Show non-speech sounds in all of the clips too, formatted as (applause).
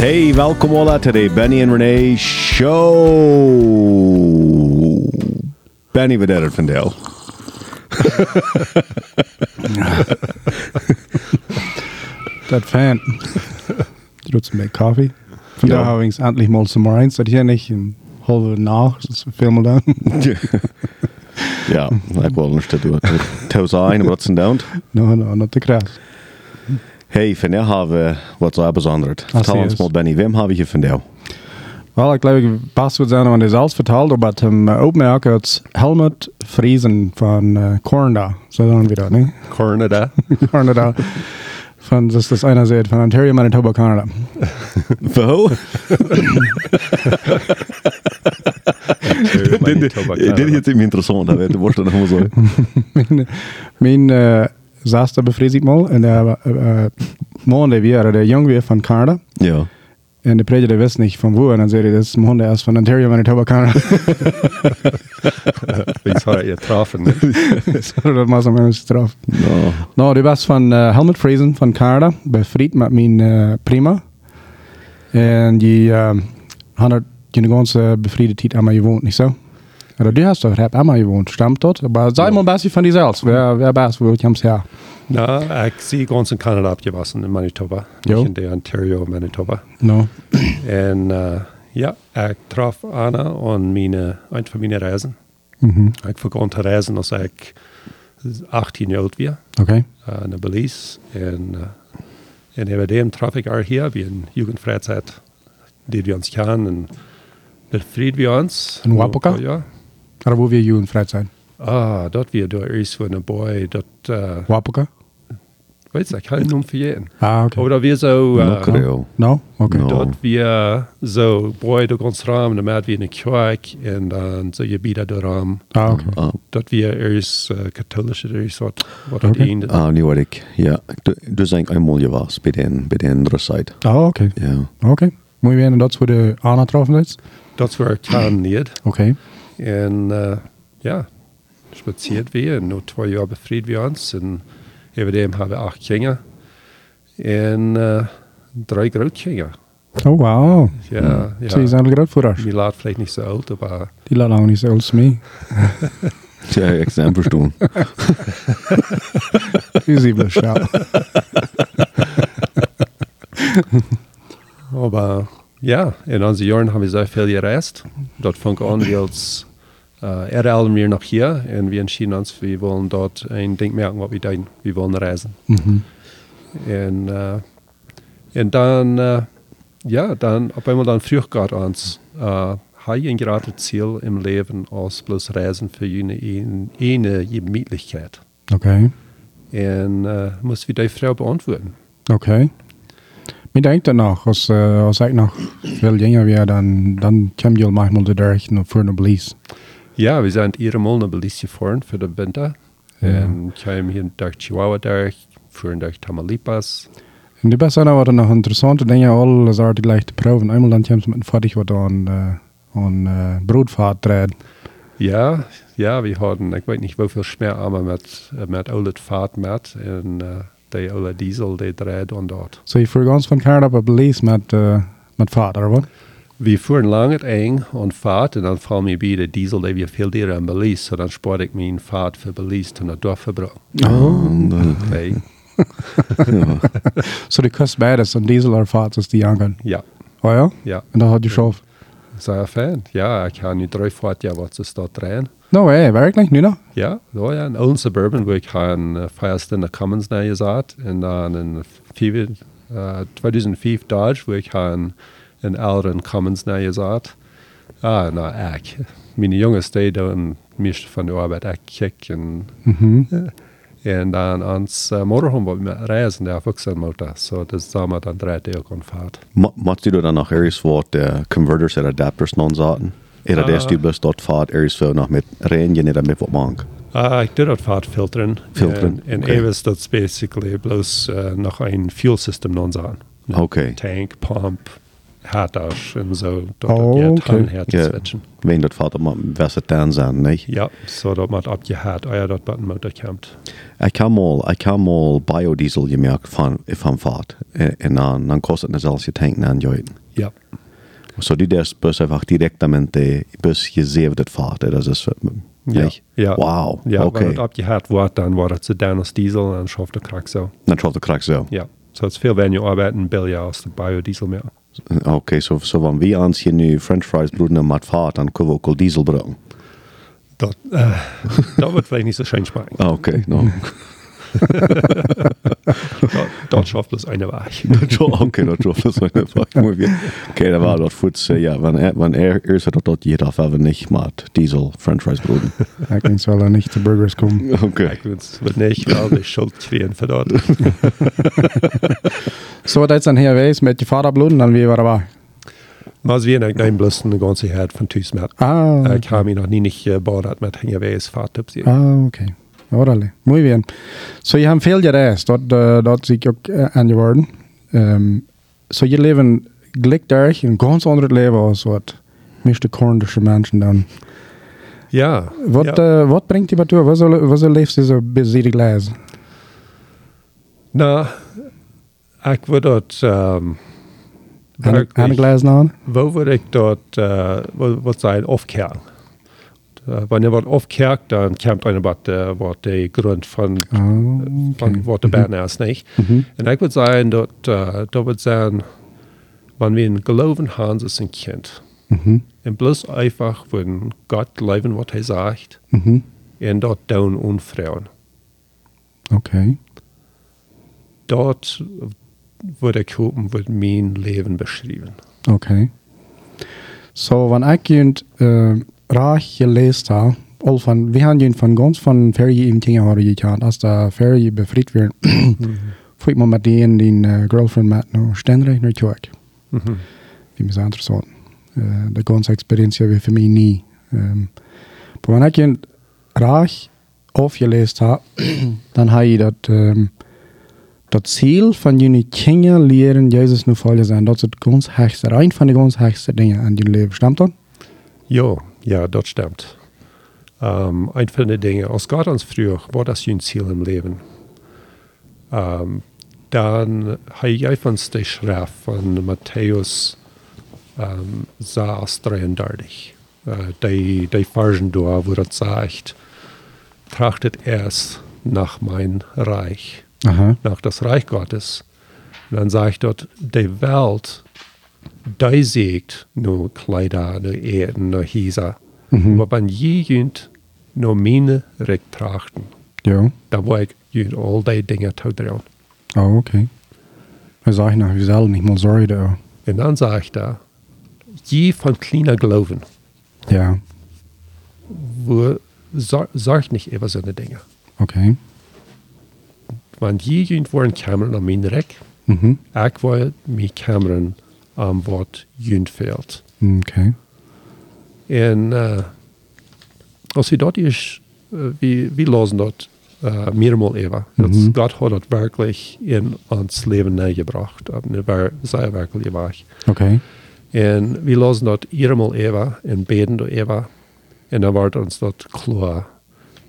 Hey, welkom alla to the Benny and Renee show. Benny, wat er vandaag? (laughs) Dat fan. Du doet met koffie. Vandaag Ja. ich endlich mal zum Reins. Dat hier nicht een halve nach. Dat is veel meer dan. (laughs) ja, ik wil niet dat doen. Thuis een, wat zijn down. (laughs) no, no, not te krass. Hey, vandaag hebben we wat zo bijzonders. Vertel zie ons es. mal, Benny, wem habe ich hier vandaag? Wel, ik glaube, ik pas wat zijn aan de zelfs verteld, maar het hem uh, opmerken het Helmut Friesen van uh, Cornda. Zo dan weer, ne? Canada. (laughs) Cornda. Van, das ist das einer sieht, von Ontario, Manitoba, Canada. (laughs) Wo? (laughs) Dit is jetzt immer interessant, dat weet je nog maar zo. mijn mijn uh, zaster bevriest ik mal. En der uh, (laughs) (laughs) man, der weer, der jong weer van Canada. Ja. En de prediger wist niet van wo. En dan zei hij, dat is er is van Ontario, Manitoba, Canada. Wie har jag getroffen? Zo, dat was hem eens eraf. No. Nou, die was van uh, Helmut Friesen van Canada, bevriend met mijn uh, prima. En die um, had er die ganze bevriende tijd aan mij gewoond, niet zo? Oder du hast doch rap einmal gewohnt, stammt dort. Aber sei mal ein bisschen von dir selbst. Wer, bist, wo kommst her? Na, ich sehe ganz in Kanada abgewassen in Manitoba. Jo. Nicht in der Ontario, Manitoba. No. En uh, ja, ik traf Anna aan mijn, een van mijn reizen. Mhm. Ik begon te reizen als ik 18 jaar oud was. Okay. uh, naar Belize. En, uh, en über dem traf ik haar hier wie een Jugendfreizeit, die wir uns kennen. En befried wir uns. In Wapoka? Ja. Oder wo wir Jugend Freizeit? Ah, dort wir da ist von einem Boy, dort, uh, Wapoka? weiß ich, kann ich nicht verjähren. Ah, okay. Oder wir so, No, uh, creo. No? Okay. No. dort wir so, Boy, du kannst raam, dann macht wir eine Kirche und dann so Gebiete da raam. Ah, okay. Ah, Dort wir ist uh, katholische, er ist wat, wat Oké. okay. een. ah, nu wat ik. Ja, du, du zijn eenmaal gewas bij de, bij de andere zijde. Ah, okay. Ja. Okay. Muy bien. Und dort, wo du Anna getroffen bist? Dat war kein niet. Okay. En uh, ja, spaziert wir. En nu twee jaar bevriend wir uns. En über dem hebben we acht kinderen. En uh, drei Großkinder. Oh, wow. Ja, Ja. Sie sind uns. Die laat vielleicht nicht so alt, aber Die laat lang niet zo als mij. Ja, ik zijn verstaan. Visibel, ja. Aber ja, in unseren Jahren haben wir sehr viel gereist. Dort fing an, wir als äh, RL wir nach hier und wir entschieden uns, wir wollen dort ein Ding merken, was wir tun. Wir wollen reisen. Mhm. Und, und dann, äh, ja, dann auf einmal dann früh gerade uns, äh, habe ein gerade Ziel im Leben als bloß Reisen für eine, eine Gemütlichkeit. Okay. Und äh, muss wir die Frau beantworten. Okay. Mir denkt er nog, als, uh, als ik nog veel jonger weer, dan, dan kom je manchmal de nog voor de blies. Ja, wir sind ihre Mal nach Belize gefahren für den Winter. Ja. Und kamen hier durch Chihuahua durch, fuhren durch Tamaulipas. En die best zijn wat nog interessante dingen, alles are gleich te proeven. Eenmaal dan komt met een vadig wat aan, uh, aan uh, broodvaart rijden. Ja, ja, wir hatten, ich weiß nicht, wie viel Schmerarme mit, äh, mit Olet Fahrt mit. Und äh, der Olet Diesel, der dreht und dort. So je voor ons van Canada op blies met, uh, met vaart, of wat? Wir fuhren lange eng und Fahrt und dann fahren wir bei der Diesel, der wir viel dir in Belize. So dann spart ich meine Fahrt für Belize zu einer Dorfverbrauch. Oh. Okay. (laughs) So die kost beide, zo'n diesel of vaart als die aangaan. Ja, Oh ja? ja. En dat had je schof. Sehr fan. Ja, ich kann nicht drei Fahrt, ja, was ist dort drehen. No way, werkelijk, nu nog? Ja, so ja, in Old Suburban, wo ich ein äh, Feierst in der Commons gesagt, und dann in äh, 2005 Dodge, wo ich ein in älteren Commons nahe gesagt. Ah, na, ich. Meine Junge steht da und mich von der Arbeit ich kicken. Mhm. Und dann ans äh, Motorhome, wo wir reisen, der Fuchsenmotor. So, das sagen wir dann dreht er auch Fahrt. Måste du dann noch erst wat de converters en adapters non zaten? Eller det du bloß dort fahrt erst für noch mit Rennen oder mit wat mang? Ah, ich tue dort Fahrtfiltern. Filtern, Und, und okay. okay. das basically bloß äh, noch ein Fuel System non sagen. Okay. Tank, Pump, hart aus und so, dort Oh, oh, okay. okay. her zu Ja. switchen. Wenn dat vader man was dan zijn, nee. Ja, so dort man abgehört, euer dort bei dem Motor kommt. Ik kan mal, ik kan mal biodiesel gemerkt van, van vaart. En, en dan, dan kost het zelfs je tank aan joiten. Ja, Så die der bus einfach direktamente bus gesehen das fahrt. Das ist ja, nicht? ja. Wow. Ja, wenn okay. dort abgehört wird, dann war das dann als Diesel und dann schafft der Krack so. Dan trof de krak zo. Ja, so es viel weniger arbeiten, billiger als der Biodiesel mehr. Oké, zo so van wie ans je nu french fries broeden met vaart, dan kunnen we ook al diesel brengen. Dort, äh, (laughs) da wird vielleicht nicht so schön schmecken. Ah, Oké, nou. Dort, dort schafft bloß eine Weich. Oké, dat trof dat zo. Mooi weer. Oké, dat was dat voets. Ja, wanneer wanneer eerst dat dat jeder af hebben niet met diesel french fries. Ik denk zal er niet de burgers komen. Oké. Ich wird nicht, weil die Schuld kriegen für dort. (laughs) Så dat is dan her wees met je vaderbloed en dan weer waar waar. Maar wir haben einen bloß eine ganze Herd von Tüsmet. Ah, Ich habe mich noch nie nicht gebaut mit Hängerweis Fahrtipps. ah oké. Órale, muy bien. Så uh, dat zie ik ook uh, aan je woorden. Um, så je leven gelijk daar, een ganz ander leven als wat meeste Korndische mensen dan. Ja. Wat, ja. uh, brengt je wat toe? Wat zo, wat zo leeft je zo bezig glas? Na, ich würde dort, ähm, wirklich- glas aan? wo würde ich dort, äh, wo, was sein, aufkehren? Äh, wenn äh, was der Grund von, Oh, von okay. was der Bern ist, nicht? Mhm. Und ich würde sagen, dort, äh, da sagen, wenn wir in Glauben haben, ist ein Kind. Mhm. Und bloß einfach, wenn Gott glauben, was er sagt, Mhm. und dort down und Frauen. Oké. Dort würde ich gucken, wird mein Leben beschrieben. Oké. Zo, wanneer ik je uh, raar gelezen heb, al van, we gaan je van ganz van ferie in dingen horen je gehad, als de ferie bevrijd werd, voel ik me met die en die uh, girlfriend met nou ständig naar terug. Mhm. Wie me zo interessant. Uh, de ganze experientie weer voor mij niet. Um, maar wanneer ik je raar afgelezen heb, dan heb je dat, um, dat ziel van jullie kinderen leren Jezus nu volgen zijn. Dat is het ganz hechtste, een van de ganz hechtste dingen in je leven. Stemmt dat? Ja, ja, das stimmt. Ähm, ein von den Dingen, aus Gott uns früher war das ein Ziel im Leben. Ähm, dann habe ich einfach die Schrift von Matthäus ähm, 6, 33. Äh, die, die Version da, wo das sagt, trachtet erst nach mein Reich, Aha. nach das Reich Gottes. Und dann sagt dort, die Welt, siegt nur Kleider, nur Erden, nur Häuser. Mhm. Aber wenn jemand nur meine Recht trachten, Ja. dann will ich jemand all die Dinge tun. Oh, oké. Dan zeg je nou jezelf niet meer sorry daar. Und dann sage ich da, je von kleiner Glauben, Ja. wo sor- sorgt nicht über so eine Dinge. Oké. Wenn je jemand wollen Kameran an mein Recht, Mhm. ich will mich Kameran am Wort fehlt. Oké. En uh, als we dat is, uh, we, we losen dat uh, meermaal even. Dat. Gott hat dat wirklich in ons Leben neergebracht. Op een waar zij werkelijk weg. Oké. En we losen dat eenmaal even en beden dat even. En dan wordt ons dat klar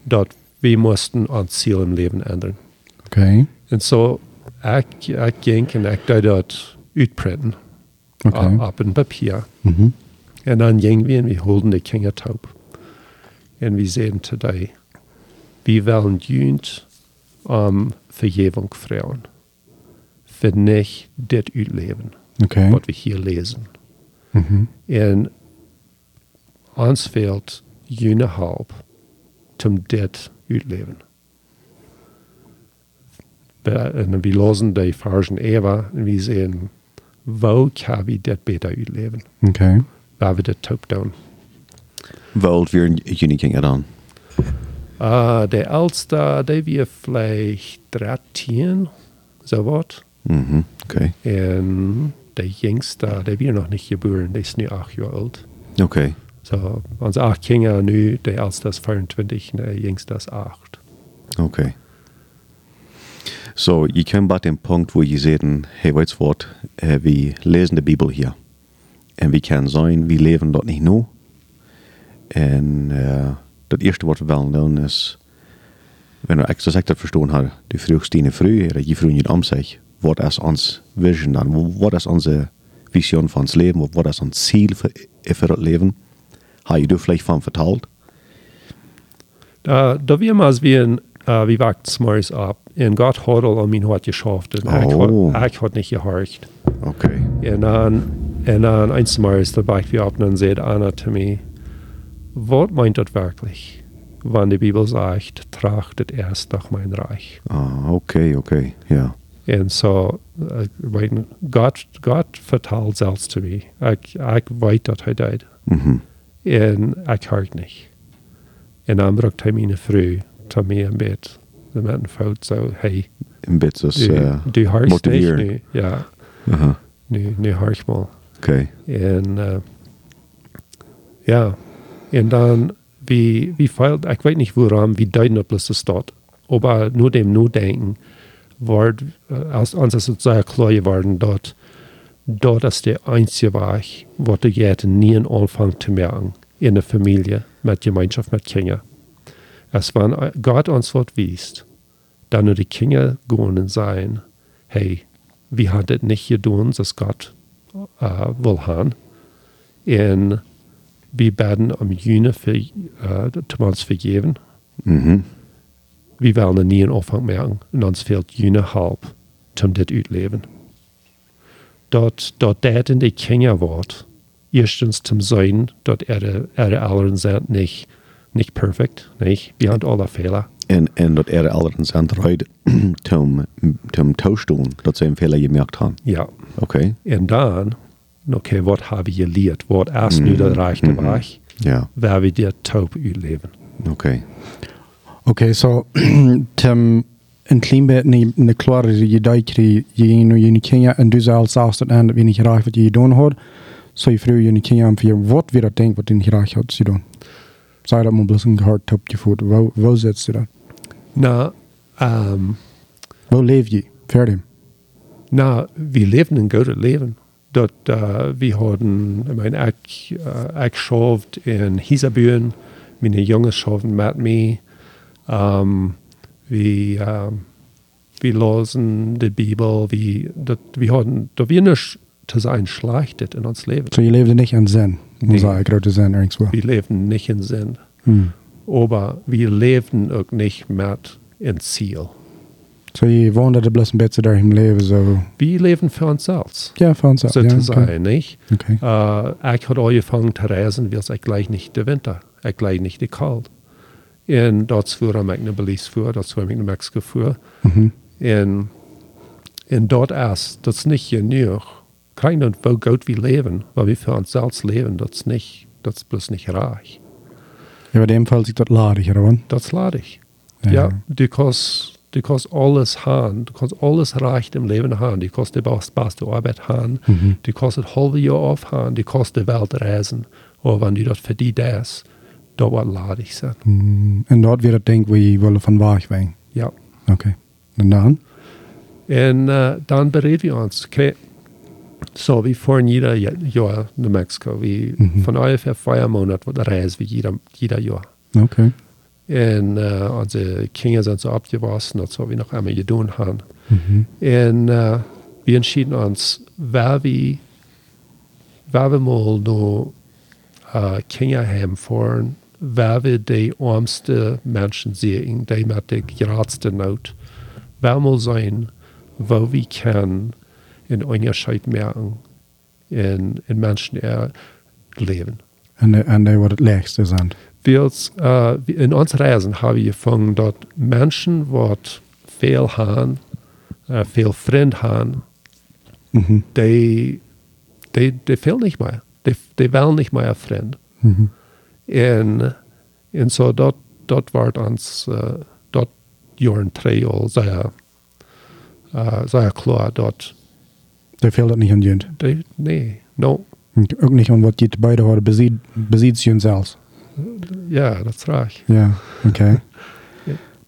dat we moesten ons ziel im Leben ändern. Oké. En zo, ik, ik ging en ik deed dat uitprinten Oké. op een papier. Mhm. En dan gingen we en we holden de kingertaub. En we zeiden today, we willen junt om vergeving vragen. Voor niet dit uitleven, Oké. wat we hier lezen. Mhm. En ons fehlt jene hulp om dit uitleven. Be- En we lozen die versen even en we zeggen, waar kan we dit beter uitleven? Oké. Waar we dit taub doen. Wel weer een unieke gedaan. Uh, der Älteste, der wir vielleicht 13, so was. Mhm. Oké. Und der Jüngste, der wir noch nicht geboren, der ist nur acht Jahre alt. Oké. So, unsere acht Kinder nu, der Älteste ist 24, der Jüngste ist acht. Oké. So, je komt bij den Punkt, wo je zegt, hey, weet je wat, eh, we lezen de Bijbel hier. En wie kan zijn, wie leven dat niet nu. En uh, dat eerste wat we willen doen is, wenn du extra sagt, verstehen hat, die frühstine früh, oder je früh am sich, was ist uns Vision dann, was ist unsere Vision von uns Leben, was ist unser Ziel für, für das Leben, hast du vielleicht von vertalt? Da, da wir mal wie ein, uh, wie wagt morgens ab, en Gott hat al min hat geschafft, en Oh. ich, ich hat nicht gehorcht. Okay. En dan, en dan eins morgens, da bakt wir ab und dann sagt Anna zu mir, was meint das wirklich? Wann die Bibel sagt, trachtet erst nach mein Reich. Ah, okay, okay, ja. En so, uh, weet, God, God vertelt zelfs zu mir. Ich, ich weet dat hij deed. Mhm. En ik hoort niet. En dan bracht hij mijn vrouw tot in bed. Met een fout zo, hey, Een beetje als, du, uh, du niet motiveren. nu. Ja, aha, nu, nu hoor ik mal. okay. En uh, ja, en dan, wie, wie feilt, ik weet niet waarom, wie deuten op das staat. Aber nur dem nur denken, wordt, uh, als ons is het sehr klar geworden, dat dat is der einzige Weg, wat de Gerte nie in Anfang te merken in der Familie, mit Gemeinschaft mit Kindern. Es wenn Gott uns was wiest, dann nur die Kinder gehen sein, hey, wir haben das nicht getan, das Gott äh, will haben. Und wir werden am Jüne für, äh, zu uns vergeben. Mhm. Wir werden nie einen Anfang merken. Und uns fehlt Jüne halb, zum das ausleben. Dort, dort dat in die Kinder wird, erstens zum Sein, dort ihre, ihre Eltern sind nicht, nicht perfekt, nicht? Wir haben alle Fehler. En, en dat er alderen (clears throat) zijn eruit tom, tom toestoen, dat ze (clears throat) een fehler gemerkt hebben. Ja. Okay. Und dann, okay, was habe ich gelehrt? Was erst Mhm. nu der rechte Mhm. Weg, Ja, wer wir dir taub leben. okay. Oké, så tem en klein beetje ne, ne klare je dijkri je nu je niet kingen en dus als als dat en wie niet graag wat je doen hoort, zo je vrouw je niet voor wat weer dat denkt wat in graag had ze doen. Zou dat maar bloos een hard top je voet. Waar waar zit ze dan? Na, ähm, Waar leef je? Verder. na, wir leben ein gutes Leben. Dort, äh, wir haben, ich meine, ich, äh, ich schafft in Hiesabüren, meine Jungs schaffen mit mir. Ähm, wir, ähm, wir lesen die Bibel, wir, dat, wir haben, da wir nicht zu sein schlechtet in uns Leben. Zo je leefde niet aan zen. Grote zen ergens wel. Wir leben nicht in Sinn, Hmm. aber wir leben auch nicht mit in Ziel. Zo je woonde de bloos een beetje daar in leven zo. Wir leben für uns selbst, Ja, van zo. so ja, zu oké. sein, nicht? Oké. Äh, ich habe angefangen zu reisen, weil es gleich nicht der Winter, ich gleich nicht die Kalt. Und dort fuhr ich nach Belize fuhr, dort fuhr ich nach Mexiko fuhr. Mhm. Und, und dort erst, das ist nicht genug. Kein und wo Gott wir leben, weil wir für uns selbst leben, das ist nicht, das ist bloß nicht reich. Ja, bij dem Fall zit dat ladig, gewoon. Das lade ich. Ja, du kannst, du kannst alles haben, du kannst alles reich im Leben haben, du kannst die best- beste Arbeit haben, Mhm. du kannst das halbe Jahr aufhaben, du kannst die Welt reisen, aber wenn du das die das, da wird ladig sein. Mm, en dat weer dat denk waar je willen van waar zijn. Ja. Oké. En dan? Und äh, dann bereden wir uns, okay, so wie fahren jeder Ja- Jahr nach Mexiko, wie Mhm. von ungefähr vier Monaten reisen wir jeder, jeder Jahr. Oké. Und äh, unsere Kinder sind so abgewachsen, das wir noch einmal getan haben. Mhm. Und äh, wir entschieden uns, wer wir, wer wir mal noch äh, Kinder haben fahren, wer wir die armsten Menschen sehen, die mit der geradsten Not, wer mal sein, wo wir können in Unterschied merken in, in Menschen ihr Leben. En, de- en dat wordt het leegste zijn. Wils, äh, in uns Reisen haben wir gefunden, dass Menschen, die viel haben, äh, viel Freund haben, Mhm. die, die, die fehlen nicht mehr. Die, die wollen nicht mehr ein Freund. Mhm. Und, und so dort, dort war uns, äh, dort Jahren Trail sehr, äh, sehr klar, dort, Daar viel dat niet aan junt. die, nee, no, Ook niet aan wat je te beide horen beziet, beziet je zelfs. ja, das reicht. Ja, oké.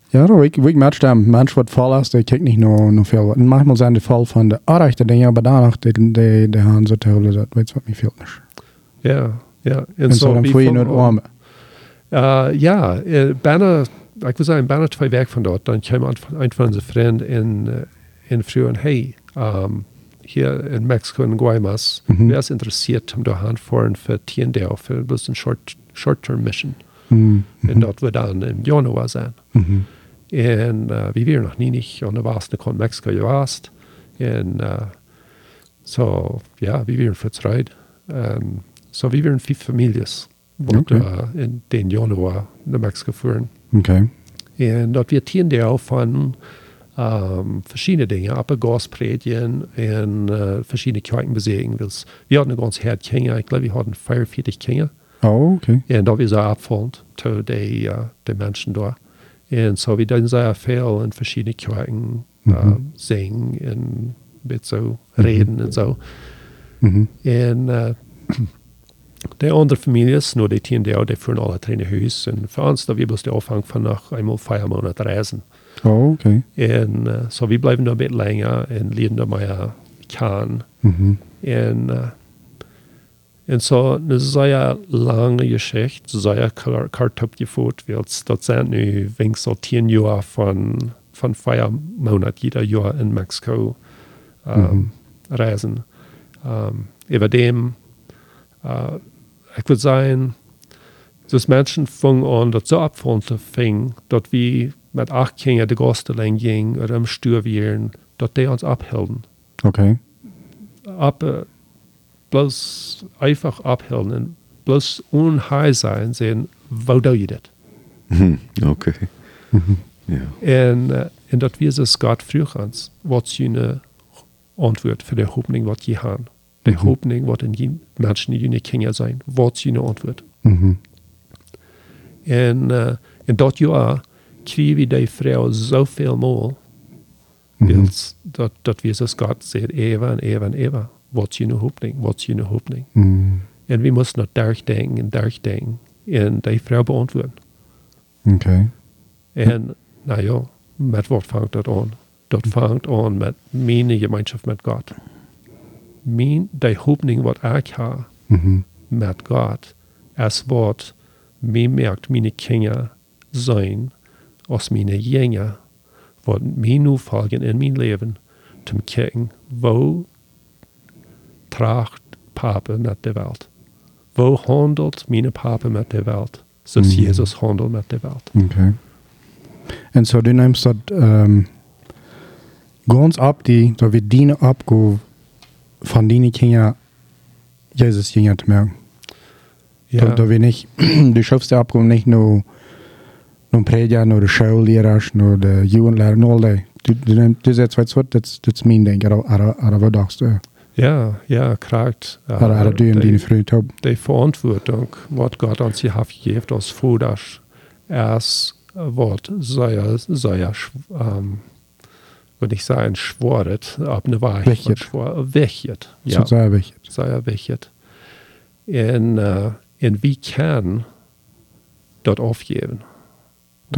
Ja. Da, ik, ik match dem. Mensch, wat vol is, die kijkt niet nog no veel. En manchmal zijn de vol van de aardige dingen, maar danach, die, die, die gaan zo te houden, dat weet wat mij veel niet. Ja, ja. En zo dan wie voel je van- nooit armen. Uh, ja, uh, bijna, ik wil zeggen, bijna twee weken van dort. Dan kwam een, een van onze vrienden in, uh, in vroeg hey, um, hier in Mexico in Guaymas, Mhm. wer ist interessiert, um da fahren für Tiendale, für bloß ein short, short-term mission. Mm. En dat we dan in januari zijn. Mhm. En uh, we waren nog niet, en dan was ik in Mexico geweest. En uh, so, ja, we waren vertrouwd. En so, we waren vijf families, wat Okay. uh, in den januari naar Mexico voeren. Okay. En dat wir Tiendale van um, verschiedene dingen, Appelgaspredigen en uh, verschiedene Kirchenbesegen. Dus we hadden een ganz herd Kinder, ik glaube, we hadden 45 Kinder. Oh, okay. En dat was zo opvallend to de, uh, de mensen daar. En zo we doen zeer veel in verschillende kerken uh, Mhm. zingen en met zo reden en zo. Mhm. En uh, de andere families, nur die tien die, die führen alle drin huis. En voor ons, dat we bloß de afhang van nog eenmaal vijf maanden reizen. Oh, okay. En uh, blijven daar een beetje langer en leren daar maar kan. Mhm. En, uh, en zo, een zeer lange Geschichte, zeer kar- kort opgevoerd wird. Dat zijn nu wenigstens tien jaar van, van vier maanden jeder jaar in Mexico um, Mhm. reizen. Um, über dem, uh, ik wil zeggen, dus mensen vangen aan dat zo opvallend te ving, dat we met acht kinderen de gasteling gingen, oder im Stuur wären, dat die ons abhielden Okay. ab, äh, bloß einfach abhellen und bloß unheil sein, sehen, wo do dat? Mhm. Oké. Mhm. (laughs) Ja. En, uh, en dat wir es Gott vroeg ans, wat je antwoord voor de hoopning wat je gaan. De Mhm. hoopning wat in die mensen die je kinderen zijn, wat je antwoord. Mhm. En, uh, en dat jaar die vrouw zoveel mal, Mhm. wils dat, dat es Gott zegt, Eva en Eva en Eva, wat je hoopning, wat je hoopning. Mhm. En we moesten nog terugdenken en terugdenken. En die vrouw beantwoorden. Okay. En nou ja, met wat vangt dat aan? Dat vangt aan met mijn gemeenschap met God. Mijn, die hoopning wat ik heb Mhm. met God, is wat mij merkt mijn kinderen zijn als mijn jongen, wat mij nu volgen in mijn leven, te kijken, wo tracht papa met de wereld? Wo handelt mijn papa met de wereld? Zoals Mhm. Jezus handelt met de wereld. Okay. En so du nimmst dat ähm, ganz ab, die, da wir dienen abgo von denen Kinder Jesus Kinder zu merken. Ja. Da, da wir nicht, (clears throat) du schaffst ja abgo nicht nur nur de Schullehrer, nur de Jugendlehrer, nur all die. Du, du, du was, das, das ist mein Ding, oder, oder, oder was sagst du? Ja, ja. Uh, Oder, oder du die, die Früh taub. die verantwoording wat God ons hier heeft gegeven als voeders, is wat zij, zij um, wil ik zeggen, schworet, op een wijze Wegjet. schworet, wegjet. Ja. Sei ich. zij wegjet. En, uh, en wie kan dat afgeven?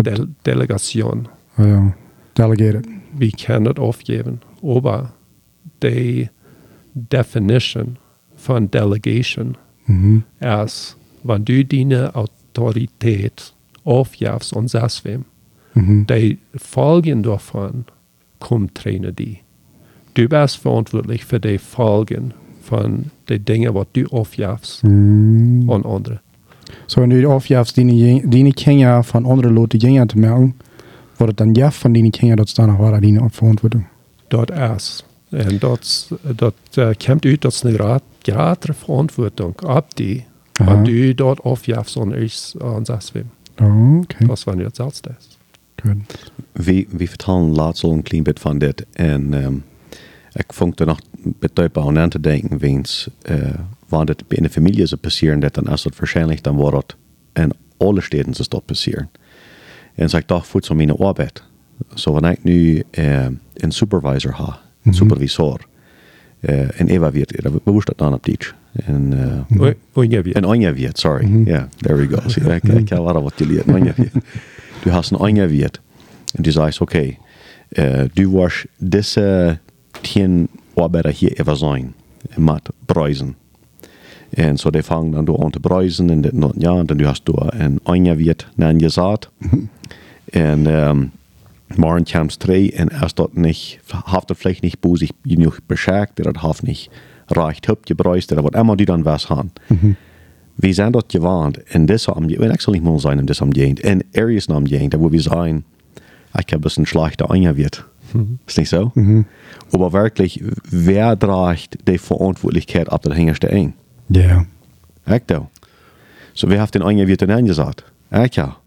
Del delegation. Oh, ja. Delegated. we cannot aufgeben. Aber die definition von Delegation Mhm. ist, wenn du deine Autorität aufgibst und sagst wem, Mhm. die Folgen davon kommt trainer die. Du bist verantwortlich für die Folgen von den Dingen, was du aufgibst Mhm. an andere. Så wenn du aufjagst, dine, dine Kinder von anderen Leuten Kinder zu merken, wird es dann ja von dine Kinder dort dann auch war, deine Verantwortung. Dort ist. Und dort, dort äh, kommt ut dat eine grad, gerade Verantwortung ab die, wenn du dort aufgibst und ich und sagst wem. Okay, Das war nicht selbst ist. gut. Vi, vi vertalen al een klein bit van dit. En um, ik vond er nog betuipen aan aan te denken, weens uh, wanneer het binnen familie zou passeren, dat dan is het waarschijnlijk dan wordt het in alle steden zou dat passeren. En zo ik dacht, voet zo mijn arbeid. Zo wanneer ik nu uh, een supervisor ha, een Mhm. supervisor, uh, en Eva wird, dat woest dat dan op die. En uh, Wo- Wohin wir? En Anja Viet, sorry. Mhm. Ja, there we go. Zie, ik, ik heb wel wat jullie Anja Viet. (laughs) Du hast een Anja Viet. Und du sagst, okay, äh, du wirst diese tien Arbeiter hier immer sein, mit Preisen. Und so die fangen dann an zu preisen in den ja, und dann du hast du ein Einjahr nein gesagt. Und ähm, morgen drei. Und erst dort nicht, haft er vielleicht nicht bo sich genug beschägt, der hat nicht reicht hübt gepreist, der wird immer die dann was haben. Wir sind dort gewarnt, und das haben wir, ich soll nicht mal sein, und das haben die, in Areas haben die, da wo wir sein, ich habe ein bisschen schlechter Einjahr wird. Ist nicht so? Aber wirklich, wer trägt die Verantwortlichkeit ab der Hängerste ein? Ja. Echt da. So wir haben den einen wieder angesagt. Echt ja.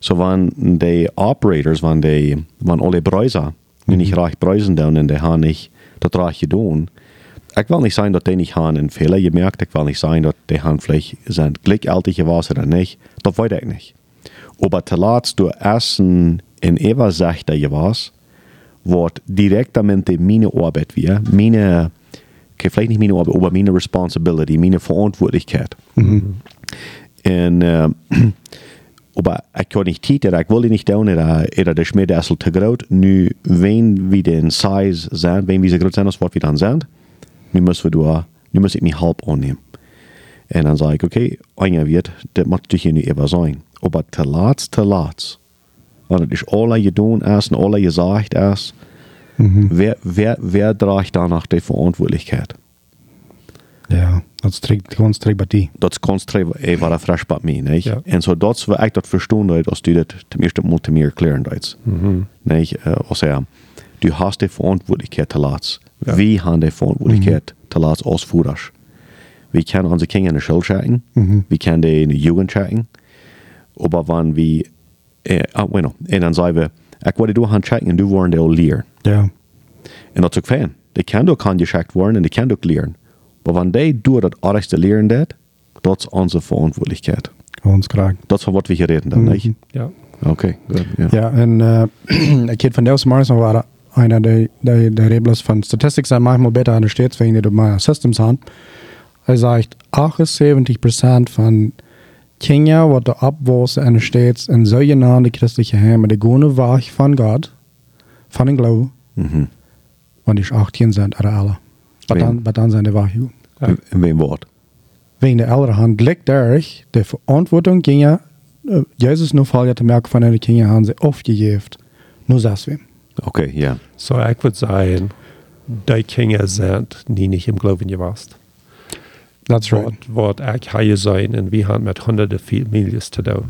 So waren die Operators, waren die, waren alle Preise, die nicht reich preisen dann und die haben nicht das reich getan. Ich will nicht sagen, dass die nicht haben einen Fehler gemerkt. Ich will nicht sagen, dass die haben vielleicht sind gleichältig gewesen oder nicht. Das weiß ich nicht. Aber zuletzt du Essen in Eva sagt, der was, wird direktamente meine Arbeit wir, meine, okay, vielleicht nicht meine Arbeit, aber meine Responsibility, meine Verantwortlichkeit. (clears throat) Und, äh, aber ich kann nicht tieten, ich will nicht tun, oder, oder der Schmied ist zu groß. Nu, wenn wir den Size sind, wenn wir so groß sind, als was wir dann sind, nu müssen wir da, nu muss ich mich halb annehmen. Und dann sage ich, okay, einer wird, das muss dich nicht immer sein. Aber zuletzt, zuletzt, und das ist alle getan ist und alle gesagt ist, wer, wer, wer trägt danach die Verantwortlichkeit? Ja, dat trägt ganz trägt bei die. Dat kannst du eh vara fresh bei mir, nicht? Ja. Und so das war ich das verstehen, dass du das zum ersten Mal zu mir erklären willst. Nicht? Äh, also, du hast die Verantwortlichkeit lassen. Ja. Wir haben die Verantwortlichkeit zu lassen als Führer. Wir können unsere Kinder in der Schule schicken, wir können die in der Jugend schicken, aber wenn wir, äh, ah, bueno, und dann sagen wir, ich wollte du haben schicken und du wollen die auch lernen. Ja. En is ook fijn. Die kan ook geschakt worden en die kan ook leren. Maar wanneer die door dat aardigste leren dat, dat is onze verantwoordelijkheid. Ganz. Dat is van wat we hier reden dan, niet? Ja. Oké, goed. Ja. Ja, en uh, (clears throat) ik heb van Deus Morrison war einer der, der, der Rebels von Statistics sind manchmal besser an der States, wegen der meine Systems haben. Er sagt, 78% von Kinder, die da abwachsen in den States, in sogenannte christliche Heime, die gehen weg von Gott, von dem Glauben, Mhm. wenn die 18 sind, oder alle. Aber Wem? dann, sind die weg. Ja. In, in welk woord? Wegen der älteren Hand liegt dadurch, die Verantwortung ging ja, äh, Jesus nur Fall te merken von den Kindern haben sie aufgegeben. Nur das wir. Oké, ja. So ich würde sagen, die Kinder sind nie nicht im Glauben gewesen. That's right. Wat, wat ich hier sein und wir haben mit hunderten Familien zu tun.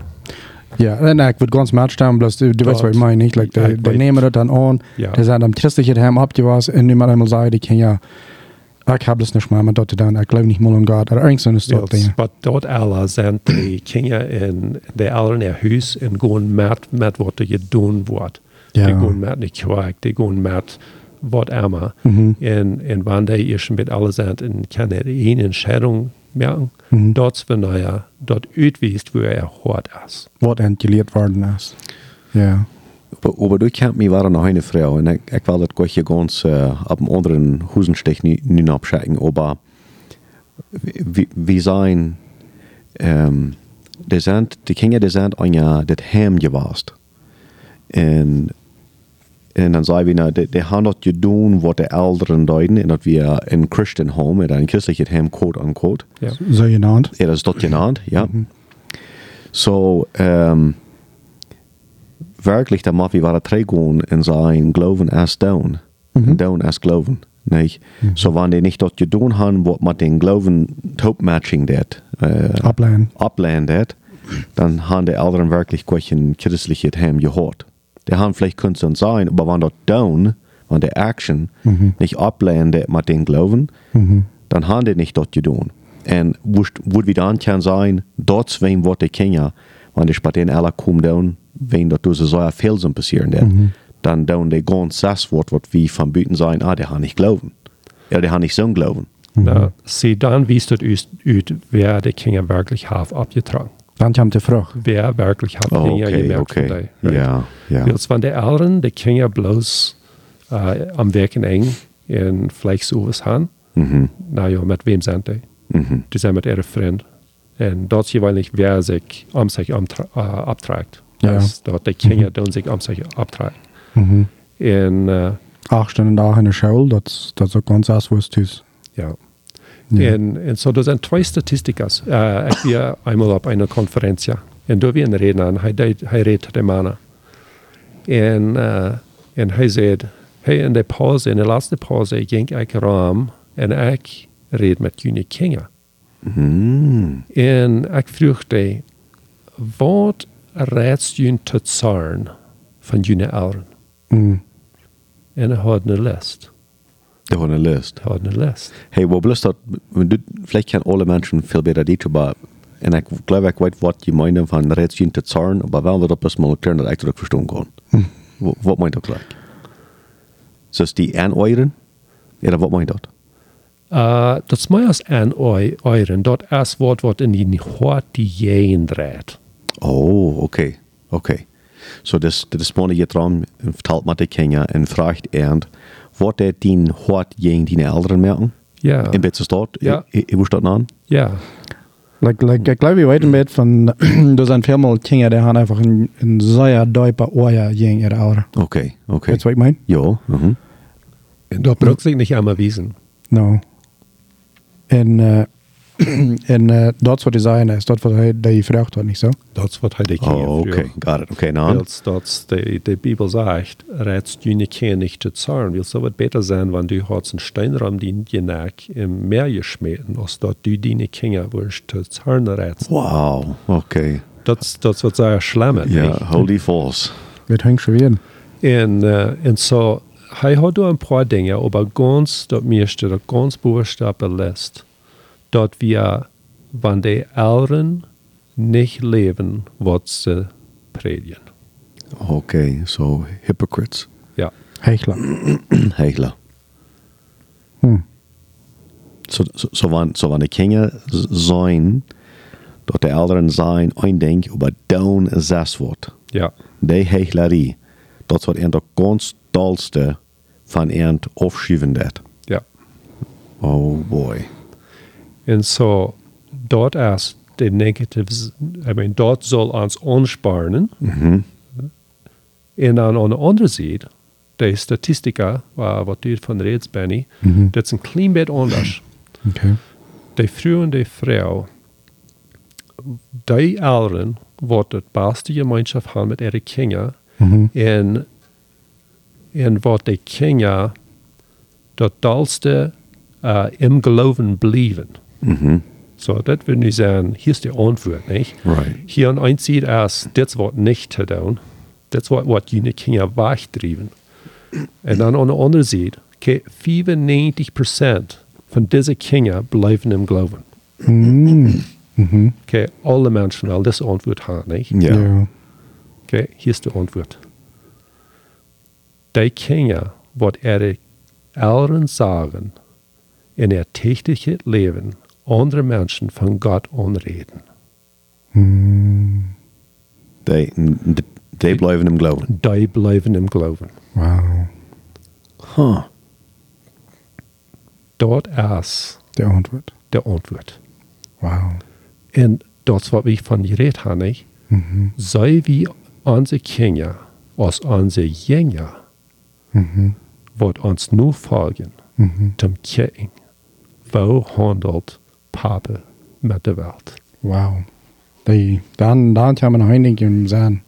Ja, en ik word ganz match staan, bloß du, du weißt, was ich meine, nicht? Like, Ja, die, ich die weiß. nehmen das dann an, Ja. die sind am christlichen Heim abgewaschen und niemand einmal sagen, die können ja, ich habe das nicht mal, mit dort dann, ich glaube nicht mal an Gott, oder irgend so eine Story. Yes, but dort alle sind die Kinder in der Eltern ihr Haus und gehen mit, mit was die getan wird. Ja. Die gehen mit nicht Quark, die gehen mit was immer. Mhm. Und, und wenn die ihr schon mit alle sind, und kann er eine Entscheidung merken, Mhm. dort, wenn er dort uitweist, wo er hart ist. Was entgeliert worden ist. Ja. Aber, aber du kent mij waren nog een vrouw en ik, ik wil dat gotje ganz uh, op een andere hoezenstich nu, nu opschikken. Aber we, we zijn, um, die, zijn, die kinderen die zijn aan ja, dit hem geweest. En, en dan zei we, nou, die, die hebben dat gedaan wat de ouderen deden. En dat we een Christian home, in een christelijk hem, quote unquote. Ja. So genannt. Ja, dat is dat genannt, ja. So, ähm, wirklich, der Mafia war drei gehen in sein Glauben erst down. Und down erst Glauben. Nicht? So, wenn die nicht dort getan haben, was mit den Glauben top-matching dat, äh, Ablehnen. ablehnen dat, dann haben die Eltern wirklich kein christliches Heim gehört. Die haben vielleicht Künstler sein, aber wenn dort down, wenn die Action nicht ablehnen dat mit den Glauben, dann haben die nicht dort getan. Und wo wir dann kann sein, dort wem wird die Kinder, wenn die Spartan alle kommen down, wenn dort so so Felsen passieren dat, dann down die ganz das Wort, was wir von Büten sein, ah, die haben nicht Glauben. Ja, die haben nicht so Glauben. Na, sie dann wies uit wer die Kinder wirklich hat abgetragen. Kommt die Frage. Wer wirklich hat Oh, Dinge okay, gemerkt okay. von die. Ja, ja. Als van de Eltern die Kinder bloß äh, am Werken eng in vielleicht sowas haben, Mhm. na ja, mit wem sind die? Mhm. Die sind mit ihren Freunden. Und dort jeweils wer sich um sich amtra- äh, abträgt. Ja. Dus dat de kinderen doen zich om zich opdragen. Mhm. En uh, Acht Stunden dag in de school, dat, dat is ook ganz thuis. ja. Ja. En, en so, er zijn twee statistiekers. Uh, ik weer eenmaal (laughs) op een conferentie. En daar weer een reden aan. Hij, deed, hij reed de mannen. En, uh, en hey, in de pauze, in de laatste pauze, ging ik raam en ik reed met jullie kinderen. Mm. En die, wat raadst jullie te zaren van jullie ouderen? Mm. En hij had een lijst. Det har ni löst. Een lijst. Hej, vad blir det? Men du, vielleicht kan alle Menschen viel besser dit, aber en ik glaube ik weet wat je meint van rättsgin te zaren, aber wel dat op eens mal erklären, dat ik dat ook verstaan kan. Wa- Wat meint dat gelijk? Is dat die aaneuren? Ja, wat meint dat? Uh, dat is mij als aan euren. Dat is wat wat in die hart die jeen draait. Oh. Oké. Så det, det är småne get ram, vertalt man till Kenya en fragt ärend, vad är din hårt gäng dina äldre merken? Ja. In beste stad? Ja. I, i, hvor stad an? Ja. Like, like, ik glaube, je weet een beetje van, (clears throat) er zijn veel meer kinderen die gaan einfach een, een zeer diepe oor jeng in de ouder. Oké, oké. Weet je wat ik meen? Ja, mhm. En dat braucht sich nicht einmal wiesen. Nou. En, uh, (clears throat) en uh, dat wat hij zei, is dat wat hij die vraagt had, niet zo? Dat is wat hij de Oh, oké. Got it. Oké, nou. Als dat de, de Bibel sagt, rätst du nicht kein nicht zu zahlen, will so wat besser sein, wenn du hast einen Steinraum, den je nach im Meer geschmeten, als dort du deine Kinder wirst zu zahlen rätst. Wow, oké. Das, das wird sehr schlimm. Ja, holy false. Weet hang schon weer. En, uh, en so, hij had een paar dingen, aber ganz, dat meeste, dat ganz buchstaben lässt, dat wir, wenn die Älteren nicht leben, was sie predigen. Oké, so hypocrites. Ja. Hechler. (clears throat) Hegelen. Hm. So, so, so, wann, so wann die Kinder sein, dat de Eltern zijn eindelijk über down zes wordt. Ja. Die hegelerie, dat wordt een de ganz dolste van een afschuiven dat. Ja. Oh boy. En so, dort is de negatives, I mean, dort soll ons onsparen. Mhm. En dan aan de andere zijde, de statistica, waar wat u van reeds Benny, Mhm. dat is een klein beetje anders. Oké. de vrouw en de vrouw, die ouderen, wat het beste gemeenschap hebben met ihre kinderen, Mhm. en, en wat de kinderen dat dalste uh, im geloven blijven. Mhm. So, dat wil nu zeggen, hier is de antwoord, niet? Right. Hier aan een zijde is, dit wordt niet te doen. Dit is wat, wat jullie kinderen wegdrijven. En dan aan de andere zijde, okay, 95% van deze kinderen blijven im geloven. Mm. Mhm. Okay, alle mensen wel deze antwoord hebben, niet? Ja. Ja. Okay, hier is de antwoord. Die kinderen wat ihre Eltern sagen, in ihr täglichen Leben andere Menschen von Gott anreden. Mm. Die, die blijven hem geloven. Die blijven im Glauben. Wauw. Huh. Dort ist De antwoord. der Antwort. Wauw. Und das, was wir von geredet nicht? Mhm. sei wie unsere Kinder als unsere Jünger, Mhm. wird uns nur folgen, Mhm. zum Kirchen. Wo handelt Papa mit der Welt? Wauw. Die, dan, dan gaan we nog één ding zijn.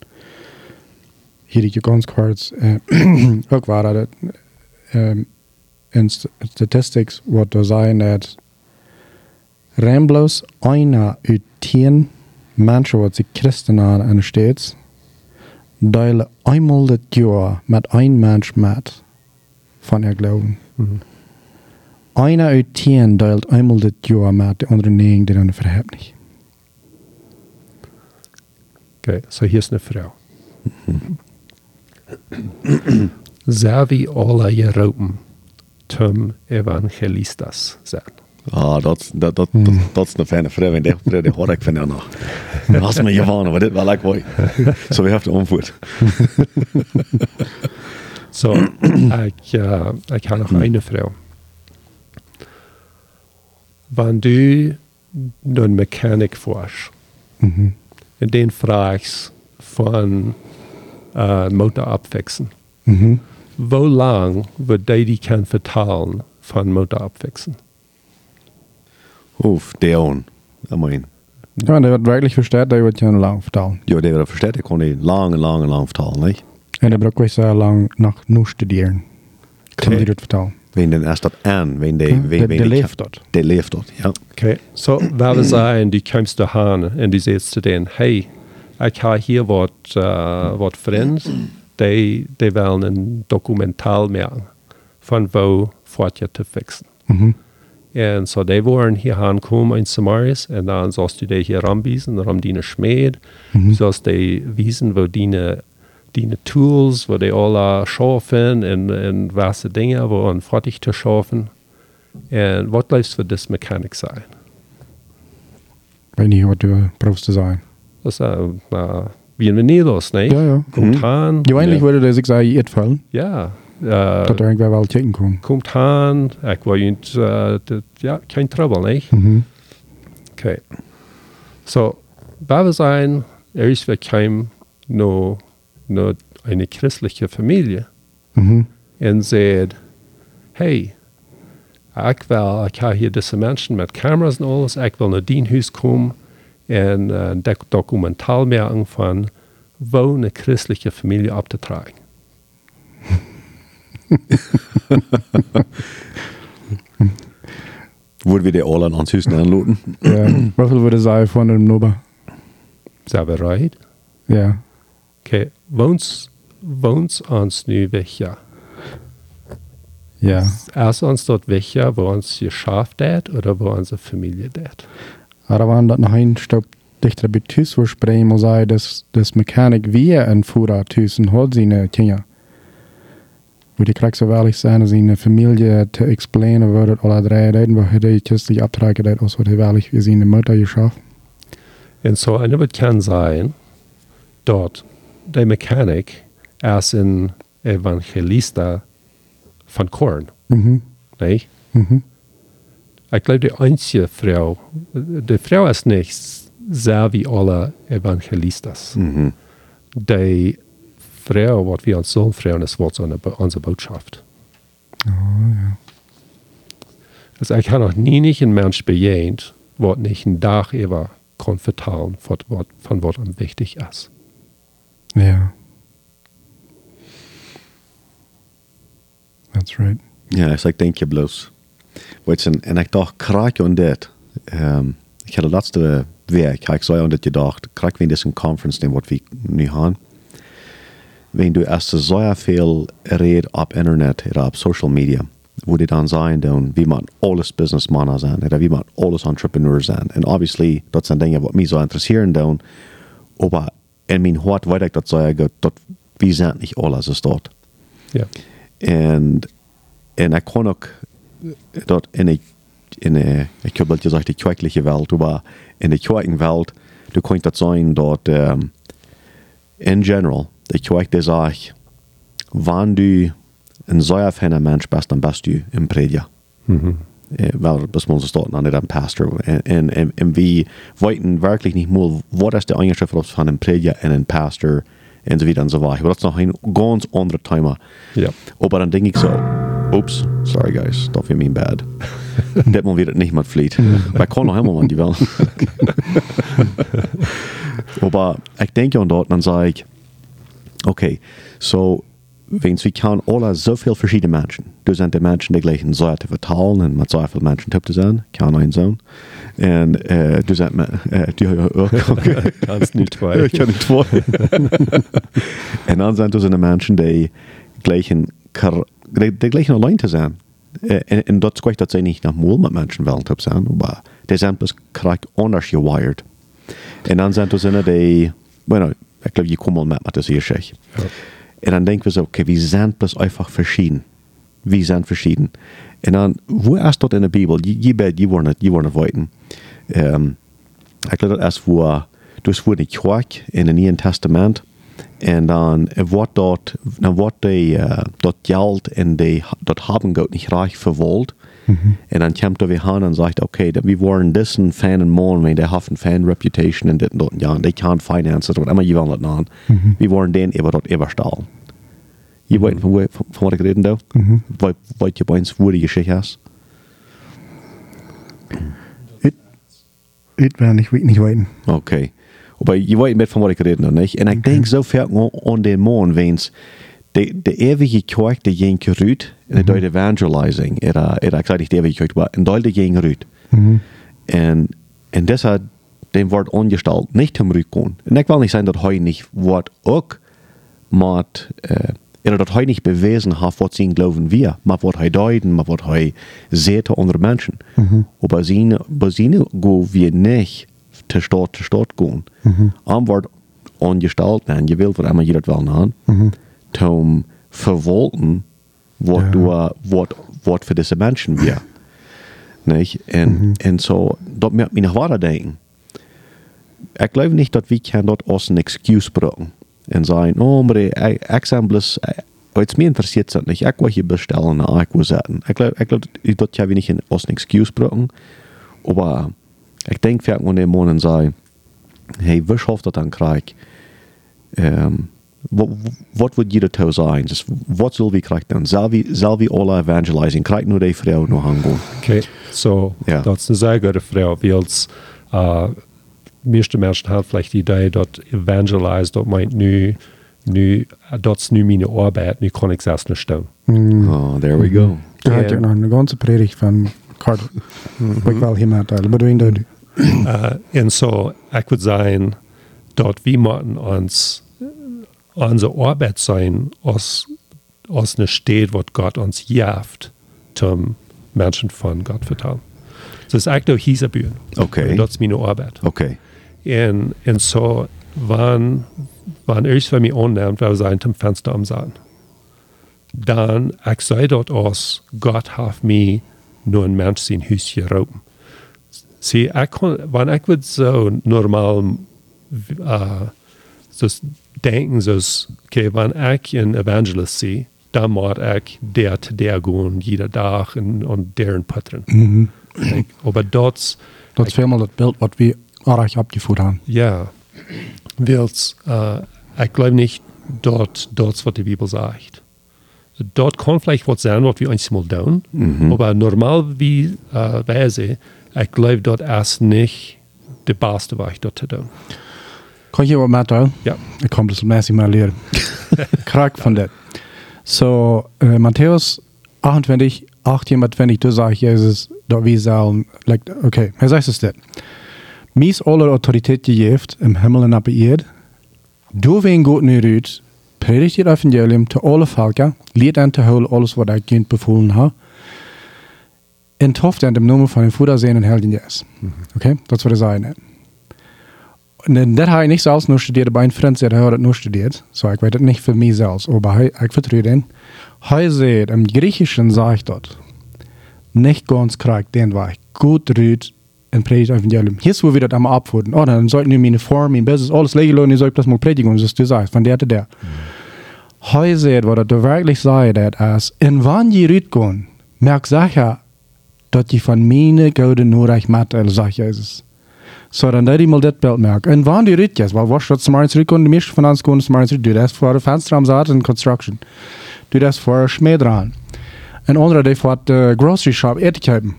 Hier die ganz kurz. Äh, ook waar dat in st statistics wordt er zijn dat Ramblos einer uit tien mensen wat zich christen aan en steeds delen eenmaal dit jaar met een mens met van ihr Glauben. Mhm. Einer uit tien deelt eenmaal dit jaar met de andere negen die dan verhebt niet. Okay, so hier ist eine Frau. Sehr wie alle Jeropen zum Evangelistas sein. Ah, dat, dat, dat, dat, dat is een fijne vrouw. En die vrouw die hoor ik van haar nog. Dat is me gevonden, maar dit wel lekker mooi. Zo, we hebben antwoord. So, ich, äh, ich habe noch eine Frau. Wenn du einen Mechanik forschst, Mhm. und den fragst, von äh, Motorabwechseln. Mhm. Wo lang wird die die kann vertalen von Motorabwechseln? Uff, der on. I mean, Ja, en det var virkelig forstått, det var ikke en lang fortalen. ja, det var förstått, det kunde lang, lang, lang vertalen, nicht? En det brukar vara lang nog nu studeren. Som Okej. de det Wenn den erst dort an, wenn, det- wenn det die- lebt dort. Det lebt dort, ja. Okay. Så hvad vil sige, du kommer til han, og du siger til den, hey, jeg har her vort, uh, vort friend, de, de vil en dokumental med von hvor fort jeg til fiksen. Mhm. En så de waren hier han kom in Samaris, en dan zoals du de hier rambiesen, ram dine schmeed, Mhm. zoals de wiesen, wo dine, dine tools, wo de alle schaffen, en, en wasse dingen, wo an fertig te schaffen. En wat blijft voor dis mechanic zijn? Weet niet wat du proefst te zijn. Das ist äh, äh, bienvenidos, ne? Ja, ja. Kommt Mhm. han. Jo, eigentlich Ja. würde das ich sagen, ihr fallen. Ja. Dat Äh, er irgendwer wel checken kommt. kommt han. Ich war jent, äh, dat- ja, kein Trouble, ne? Mhm. Okay. So, wir sein, er ist wir kein nur, nur eine christliche Familie. Mhm. Und sagt, hey, ich will, ich habe hier diese Menschen mit Kameras und alles, ich will nach dein Haus kommen und äh, dok dokumental mehr anfangen, wo eine christliche Familie abzutragen. (laughs) Wurde wir die alle an uns Hüsten anluten? Ja. Hoeveel würde sagen von dem Nobel? Seid ihr bereit? Ja. Okay, wohnt, wohnt uns nu welcher? Ja. Erst uns dort welcher, wo uns geschafft hat oder wo unsere Familie dat? Aber wenn das noch ein Stopp dichter bei Tüs versprechen muss sagen, dass das Mechanik wie ein Führer Tüsen hat seine Kinder. Wo die kriegst so ehrlich sein, seine Familie zu explainen würde, alle drei reden, wo er die christlich abtragen was er ehrlich wie seine Mutter geschafft. Und so eine wird kann sein, dort der Mechanik erst ein Evangelista von Korn, Mhm. nicht? Mhm. Ich glaube, die einzige Frau, die Frau ist nicht sehr wie alle Evangelistas. Mhm. Die Frau, was wir uns sollen, Frauen, ist was unsere, Botschaft. Oh, ja. Also ich habe noch nie nicht einen Mensch bejahend, was nicht ein Dach über vertrauen, von was von was wichtig ist. Ja. That's right. Ja, ik denk je bloos. Je, en ik dacht, krijg je dit? Um, ik had de laatste week, ik zei aan dit gedacht, krijg we in deze conference nemen wat we nu gaan. Wenn du erst so viel red op internet oder op social media, wo die dann sein, dann, wie man alles Businessmänner sein, oder wie man alles Entrepreneur sein. Und obviously, das sind Dinge, was mich so interessieren, dann, aber in mein Hort weiß ich, das sei, dat wir sind nicht alles so dort. Ja. En, en ik kon ook dat in een, in een ik heb wel gezegd, de kerkelijke wereld, maar in de kerkenwereld, du kunt dat zijn dat um, in general, de kerk die zegt, wanneer du een zeer fijne mens bent, dan best du een prediker. Mhm. Wel, bis man so starten, nicht ein Pastor. Und, und, und, und wir wollten wirklich nicht mal, was ist der Unterschied von einem Prediger und einem Pastor und so weiter und so weiter. Aber das ist noch ein ganz anderes Thema. Ja. Aber dann denke ich so, ups, sorry guys, das wäre mein bad. (laughs) das man wieder nicht mal flieht. Weil kann noch immer, man die will. Aber ich denke an dort, dann sage ich, okay, so, wenn wir kann alle so viele verschiedene Menschen, du sind die Menschen, die gleichen Sorte vertalen und mit so vielen Menschen tippt sein, kann ein sein. Und äh, du sind, äh, du, äh, Kannst nicht zwei. ich kann nicht zwei. und dann sind das Menschen, die gleichen, die, die gleichen allein zu sein. Und, und das spricht, dass sie nicht nach Mul mit Menschen wollen zu sein, aber die sind krass anders gewired. Und dann sind das die, bueno, ich glaube, ich komme mal mit, mit das hier schech. Ja. Und dann denken wir so, okay, wir sind bloß einfach verschieden. Wir sind verschieden. Und dann, wo erst dort in der Bibel, je, bed, je wollen je wollen weiten. Ähm, ich glaube, das erst wo, das wurde Quark in dem Neuen Testament, En dan wordt dat, dan wordt die, uh, dat geld en die, dat gaat niet reich verwold. En dan komt er weer aan en zegt, oké, okay, we waren dissen fan en man, want die hebben fan reputation en dit en dat. Ja, die kan finances, wat immer je wil dat aan. We waren den over dat overstal. Je weet van, van, van wat ik reden doe? Wat, wat je bij ons woorde geschikt is? Ich werde nicht, nicht weten. Okay. Aber je weet met van wat ik reden, niet? En ik denk zo ver aan de man, wens de, de eeuwige kerk, de ging geruut, en de evangelizing, era, era, ik zei niet eeuwige kerk, maar en de ging geruut. En, en deshalb, den wordt ongesteld, niet hem ruut kon. En ik wil niet zijn dat hij niet wordt ook, maar, uh, er dat hij niet bewezen heeft wat zijn geloven wir, maar wat hij deuten, maar wat hij zegt onder mensen. Aber zijn, bij zijn go wir niet te stort te stort gaan. Am wordt ongesteld, en je wilt wat immer je dat wel aan, om verwolten wat Ja. du, wat, wat voor deze mensen wir. Nicht? En, en zo, dat maakt me nog water denken. Ik geloof niet dat we kan dat als een excuse gebruiken. En zeggen, oh, zijn bloos, het me interessiert het niet. Ik wil je bestellen en ik wil zetten. Ik geloof, ik geloof dat je niet als een excuse gebruiken. Maar ik denk vaak wanneer man en zei, hey, wie schafft dat dan krijg? Um, wat, wordt je dat zijn? Dus wat zullen we krijgen dan? Zal we, zal we alle evangelizing krijgen nur die vrouw nog aangaan? Okay, so Ja. das ist eine sehr gute Frage, weil es äh, meeste Menschen haben vielleicht die Idee, dass Evangelize, das meint nu, nu, das ist nu meine Arbeit, nu kann ich es erst nicht tun. Oh, there we go. Da had Ja. je nog een ganze predigt van Carter. Wat ik wel hier met uitdelen. Maar doe je dat? Äh, und so, ich würde sagen, dort wir müssen uns unsere Arbeit sein, aus, aus einer Stadt, was Gott uns jaft, zum Menschen von Gott vertrauen. Das ist eigentlich hieß Bühne. Okay. Das ist meine Arbeit. Okay. En, en så wann, wann ich für mich annimmt, wir sein zum Fenster am Saan. Dann, ich sei dort aus, Gott hat mir nur ein Mensch sein Haus geraubt. Sie, ich wenn ich so normal äh, so denken, so, okay, wenn ich ein Evangelist sehe, dann muss ich der zu der gehen, jeder Tag und, und deren Pattern. Ik- Aber dort, Dat is helemaal het beeld wat we erg opgevoerd hebben. Ja, wils, äh, ich glaube nicht, dort, dort, was die Bibel sagt. Dort kann vielleicht was sein, was wir uns mal tun, aber normal wie äh, Weise, ich glaube, dort ist nicht der beste Weg, dort zu tun. Kan je wat met uitdelen? Ja. Ik kom dus mensen maar leren. Krak van dit. So, uh, Matthäus 28, 18 bis 20, du sagst Jesus, dat wir sollen, like, okay, er sagt es dit. Mies alle Autorität gegeven im Himmel und auf der Erde. Du wen gut nu uit, predigt het evangelium te alle volken, leert aan te houden alles wat ik kind bevolen heb. En toft aan de naam van een Vader, Zoon en Heiligen Geist. Okay, dat is wat er. En heb ik niet zelfs nog studeerd. Bij een vriend zei hij dat nog studeerd. So, weet het niet voor mij zelfs. Maar hij, ik vertrouw den. Zei, im Griechischen sagt dat. Nicht ganz korrekt, den war ich gut rüht in Predigt Evangelium. Hier ist, wo wir das einmal abwurden. Oh, dann sollten wir meine Form, mein Business, alles legen und ich soll das mal predigen, und das du sagst, von der zu der. Hij zei, wat du wirklich dat als, en wann je rüht gehen, merk sicher, dat je van meine gouden nodig met, sagt Jesus. So, dann dat je mal beeld merken. En wann die rüht jetzt, weil was dat smarts rüht gehen, die meeste van ons gehen smarts rüht, du das vor der Fenster am Saat in Construction. Du das vor Schmäh dran. En andere die voor de grocery shop eten hebben.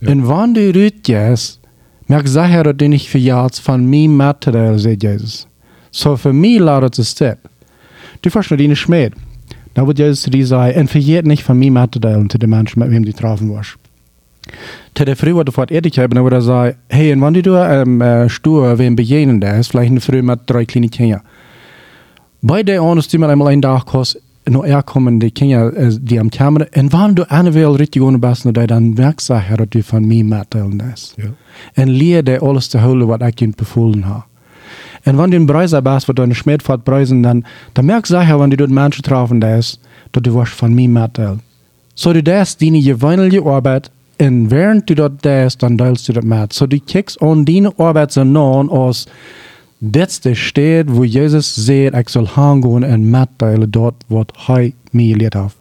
En wanneer je het yes, merk sicher dat je niet verjaart van mijn materiaal, zegt Jezus. So für mich lautet es das. Du verstehst die nicht schmäht. Da wird Jesus zu dir sagen, en verjährt nicht von mir Material zu den Menschen, mit wem du getroffen warst. Zu der Früh, wo du vor ehrlich haben, dann wird er sagen, hey, und wenn du ähm, äh, stur, wem begegnen der ist, vielleicht eine Früh mit drei kleinen Kindern. Bei der Ordnung, die man einmal einen Tag kostet, noch herkommen, die Kinder, äh, die am Kamera, und wenn du eine will richtig ohne Bassen, dann merkst du, dass du von mir Material ist. Ja. En leer dir alles zu holen, was ich ihnen befohlen habe. Und wenn du einen Preis hast, was du eine Schmied fährt preisen, dann, dann merkst du sicher, wenn du dort Menschen treffen, dass du von mir Material. So du das, deine gewöhnliche Arbeit, und während du dort das, dann teilst du das mit. So du kriegst an deine Arbeit so nah aus dit is de stad wo Jezus zegt, ik zal gaan en meddelen dort mij geleerd heeft.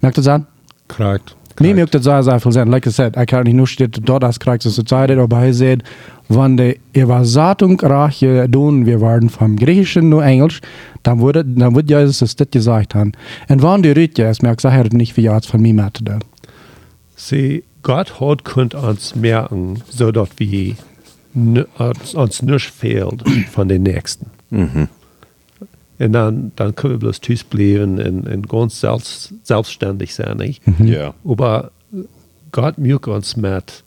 Merkt het aan? Correct. Mir mögt das sehr, viel sein. Like I said, ich kann nicht nur steht dort als Christus Society, aber er sagt, wenn die Übersetzung reiche tun, wir werden vom Griechischen nur Englisch, dann würde, dann wird Jesus das gesagt haben. Und wenn die Rütje ist, merkt er nicht, wie jetzt von mir mehr Sie, Gott hat könnt uns merken, so dass wir n- uns, uns nicht fehlt von den Nächsten. Und dann, dann können wir bloß tüß bleiben und, und ganz selbst, selbstständig sein. Nicht? Ja. Aber Gott mögt uns mit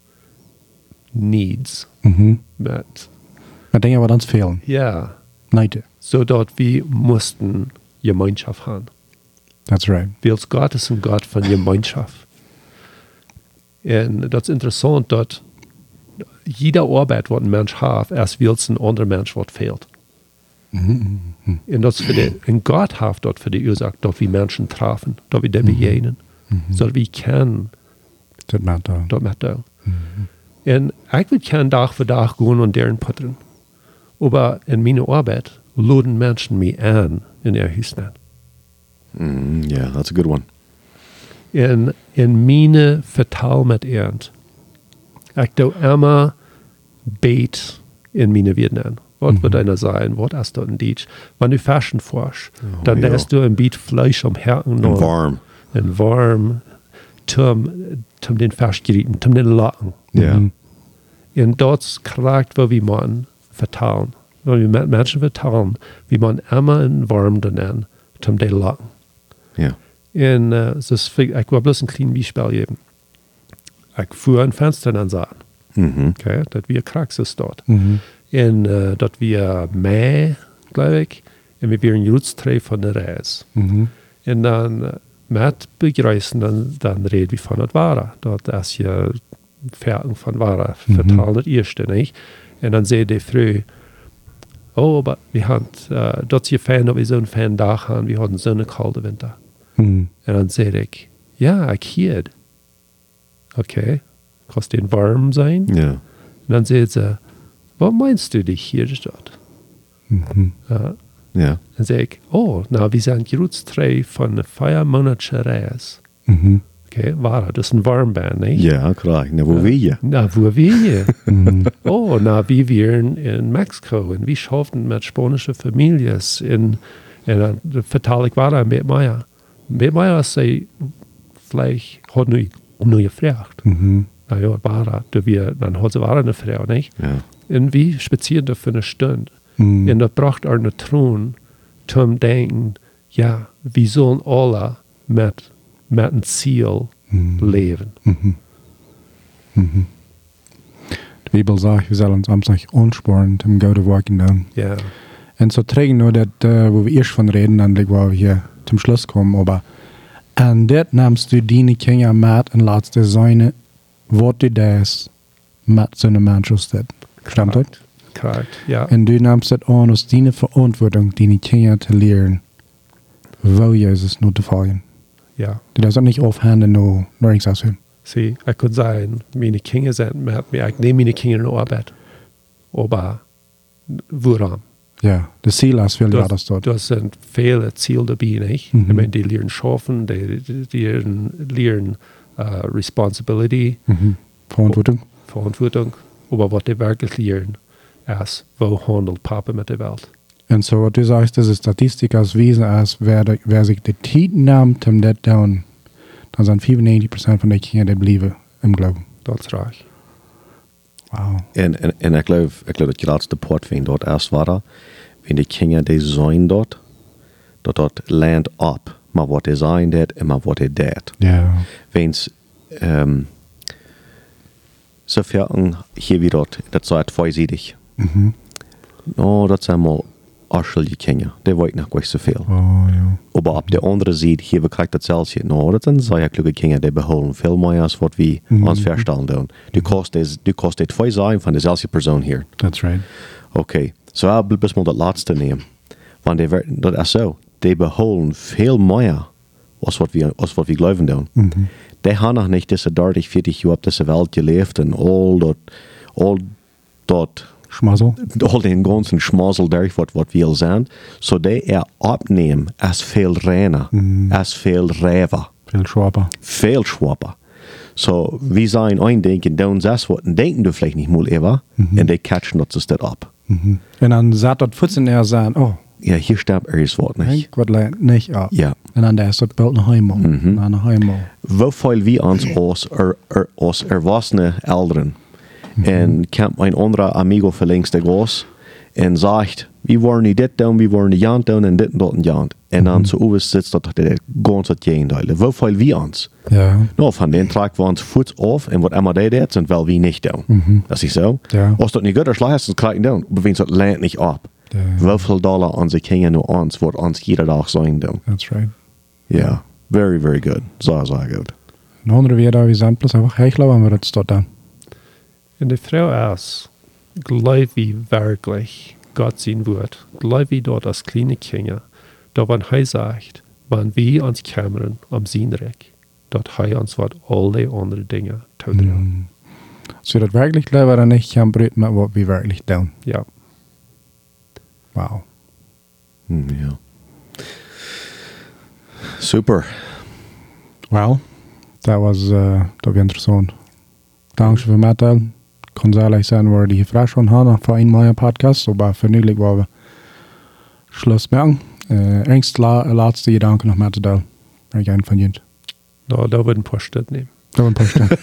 Needs, Mhm. mit, Maar dingen wat ons fehlen. ja, Nein, so dass wir mussten Gemeinschaft haben. that's right. Weil Gott ist ein Gott von Gemeinschaft. Und das ist interessant, dass jeder Arbeit, was ein Mensch hat, erst will ein anderer Mensch, was fehlt. Und das für die, und Gott hat dort für die Ursache, dass wir Menschen treffen, dass wir dem begegnen, so wir können Dat maakt dan. dort mit da. Und ich will keinen Tag für Tag gehen und deren puttern. Aber in meiner Arbeit laden Menschen mich an in ihr Hüsnen. Mm, yeah, that's a good one. In, in meine vertaal met ernd. Ik doe immer beet in meine Vietnam. Was wird einer sein? Was hast du in Deutsch? Wenn du Fashion forsch, dann ja. du ein Beet Fleisch am Herzen And warm. und warm, zum, zum den Fastgerieten, zum den Lachen. Ja. Mhm. Und dort kragt, wo wir man vertalen. Wenn wir Menschen vertalen, wie man immer in warm dann zum den Lachen. Ja. En uh, dus ik wil bloß een klein Beispiel geben. Ik fuhr ein Fenster an sahen, Mhm. okay, dat wir Kraxis dort. Mhm. En uh, dat wir Mai, glaube ich, en wir wären Jutstrei von der Reis. Mhm. En dan uh, met begrijzen, dan, dan reden wir von het Ware. Dat is je Fertig von Ware, Mhm. vertalen het eerste, nicht? En dan zei die Frau, oh, aber wir haben, uh, dat is je fijn dat we zo'n fijn dag haben, wir hadden zo'n koude winter. Mhm. En dan zei ik, ja, hier het. Oké, kost den warm zijn? Ja. En dan zei ze, wat meinst du, die hier staat? Mhm. Ja. Ja. Dan zei ik, oh, nou, we zijn gerutstrei van een vijfmaandse reis. Mhm. Oké, waar, dat is een warmbaan, nee? Ja, klar. Na, wo wir je? Nou, wo wir? Mhm. oh, nou, wir wären in Mexiko en wir schaffen mit spanische Families in, en dan vertaal ik waar met Maya. Met Maya zei, vielleicht hat nu, nu gevraagd. Mhm. Nou ja, waar, dat wir, dan had ze waar een vrouw, niet? Ja. En wie spazieren da für eine Stunde. Mhm. En dat bracht er eine Thron zum Denken, ja, wir sollen alle mit, mit einem Ziel Mhm. leben. Mhm. Mhm. De Bibel zegt, we zullen ons zich onsporen om goede werken doen. Ja, En zo trägen nur dat, uh, wo wir erst von reden, dann wo wir hier zum Schluss kommen, aber an det namst du dine Kinder mit und lässt dir seine, du das mit so einem steht. Stimmt das? korrekt. Ja, Und du nimmst das an als deine Verantwortung, deine Kinder zu lehren, wo Jesus nur zu folgen. ja. Du darfst auch nicht aufhanden, nur nichts aushören. Zie, ik kan zijn, mijn kinderen zijn met me, ik neem mijn kinderen naar arbeid. Maar Ja, das Ziel ist viel Das, weiter dort. das sind viele Ziele dabei, nicht? Mhm. Ich meine, die lernen schaffen, die, die, lernen, uh, Responsibility, Mhm. Verantwortung. Verantwortung, aber was die wirklich lernen, ist, wo handelt Papa mit der Welt. Und so, was du sagst, diese Statistik als Wesen ist, wer, de- wer sich die Zeit nimmt, um das zu tun, dann sind 95% von den Kindern, die bleiben im Glauben. Dat is raar. Wow. En, en, en ik geloof, ik geloof dat je laatste poort vindt dort erst wenn die Kinder die zijn dort, dat dat land op, maar wat die zijn dat en maar wat die dat. Ja. Wens, ähm, sofern hier wie dort, das sei zweiseitig. Mhm. No, dat zijn mal arschelige Kinder, die wollen noch gleich so viel. Oh, ja. Aber ab der andere Seite, hier bekriegt das selbst hier. No, das sind sehr kluge Kinder, die beholen viel mehr als was wir Mhm. uns verstellen tun. Du kostet, du kostet zwei sein von der selben Person hier. That's right. Okay, so ich will bis mal das letzte nehmen. Wenn die, wer- das ist so, die beholen viel mehr als was wir, als was wir glauben tun. Mhm. Die haben noch nicht diese 30, 40 Jahre auf dieser Welt gelebt und all dort, all dort Schmazel. al den ganzen Schmazel durch, wat, wat wir zijn, so die er opnemen als veel reiner, als veel räver, Viel Schwaber. veel schwapper. So, wir sein eindenken, down das, wat denken du vielleicht nicht mal ever, und die catchen das das ab. Mhm. En dan zat dat voetsen er zijn, oh, Ja, hier er is wat nicht. ik wat leidt niet op. Ja. En dan is dat beeld naar heimel. Naar naar heimel. Woveel wie ons als, er, er, als erwachsene Eltern en komt mijn andere amigo verlinks de goos en zegt, wie waren die dit doen, wie waren die jant doen en dit en dat en jant. En dan zo over zit dat de gans het jeen delen. Woveel wie ons? Ja. Nou, van den trek we ons voet af en wat immer deed, zijn wel wie niet doen. Dat is zo. Ja. Als dat niet goed is, laat het krijgen doen. Bevindt dat lijnt niet op. Ja. Woveel dollar onze kinderen nu ons, wordt ons iedere dag zijn doen. That's right. Ja, very, very good. Zo, zo goed. Een andere weer daar exempels einfach hechelen, wanneer het staat dan. En de vrouw is, geloof wie werkelijk Gott zijn woord, geloof wie dort als kleine Kinder, dat wanneer hij zegt, wanneer we ons kameren om zijn rek, dat hij ons wat al die andere dingen toedraagt. Mm. Så dat werkelijk leven dan niet gaan bryten met wat we werkelijk doen. Ja, Wauw. Mm, ja. Super. Well, dat was, uh, was interessant. Dank voor het meddelen. Kon zal zijn waar die gevraagd van hadden voor een mooie podcast. So, maar vernieuwelijk waar we Schluss maken. Uh, engst la, laatste gedanke nog met te delen. Ben ik een van jullie. nou, dat wordt een post nemen. Dat een posten. (laughs)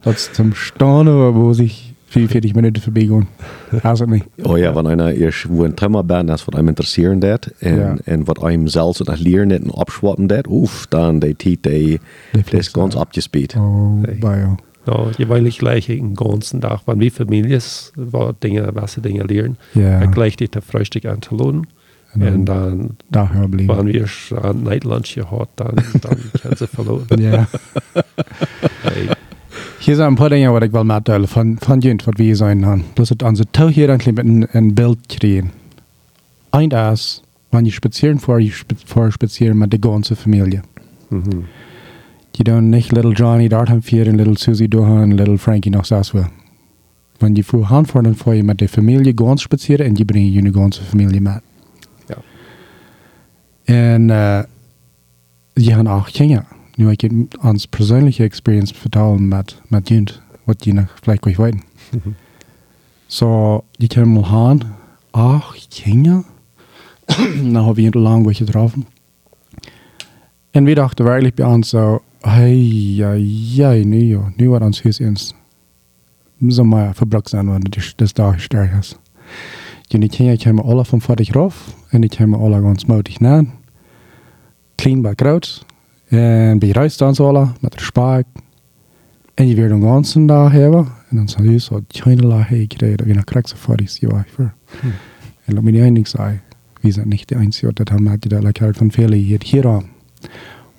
dat is zum Staunen, wo sich 44 Minuten. Hast du nicht? Oh ja, wenn einer erst wo ein Tremmer bent, das was einem interessieren dat en, Ja. en wat einem zelfs nach leren dat en opschwappen dat, oef, dan die tijd, die, Die die is ganz abgespeed. Oh, Hey. bei ja. Nou, je wil niet gleich een ganzen dag, wanneer wie families wat dingen, wat dingen leren, Ja. en gleich dit Frühstück anzulohnen. En dan- En dan, Daar blijven. wanneer wir schon Nightlunch gehad, dan, dan kan ze verloren. Ja. Hey, Hier zijn een paar dingen wat ik wil meddelen van, van jullie, wat we zijn aan. Dus het onze touw hier een klein beetje een beeld krijgen. Eén is, wanneer je spazieren spe, voor spazieren met de ganze familie. mhm. Je doen niet little Johnny dort gaan vieren, little Susie doorgaan, little Frankie nog zelfs wel. Wanneer je voor gaan voor, dan voor je met de familie gans spazieren en je brengt je ganze familie met. Ja. En uh, je gaan ook kinderen. Nu ik je ons persoonlijke experience vertellen met, met jullie, wat (laughs) (coughs) je nog vielleicht kwijt weten. So, je kan mal gaan, ach, kinderen. dan hebben we een lang wat getroffen. En we dachten werkelijk bij ons zo, hey, ja, ja, huis is. Zo maar verbruikt zijn, want het is dus daar sterk is. Je die kinderen komen alle van vader af en die komen alle ganz moedig na. Clean bij groot. En bij reis dan zo alle met de spaak. En je weer een ganse dag hebben. En dan zou je zo kleine laag gekregen. En dan krijg je voor die ja, voor. En laat me niet eindelijk zeggen. We zijn niet de einzige, dat hebben we dat like, van velen hier, hier aan.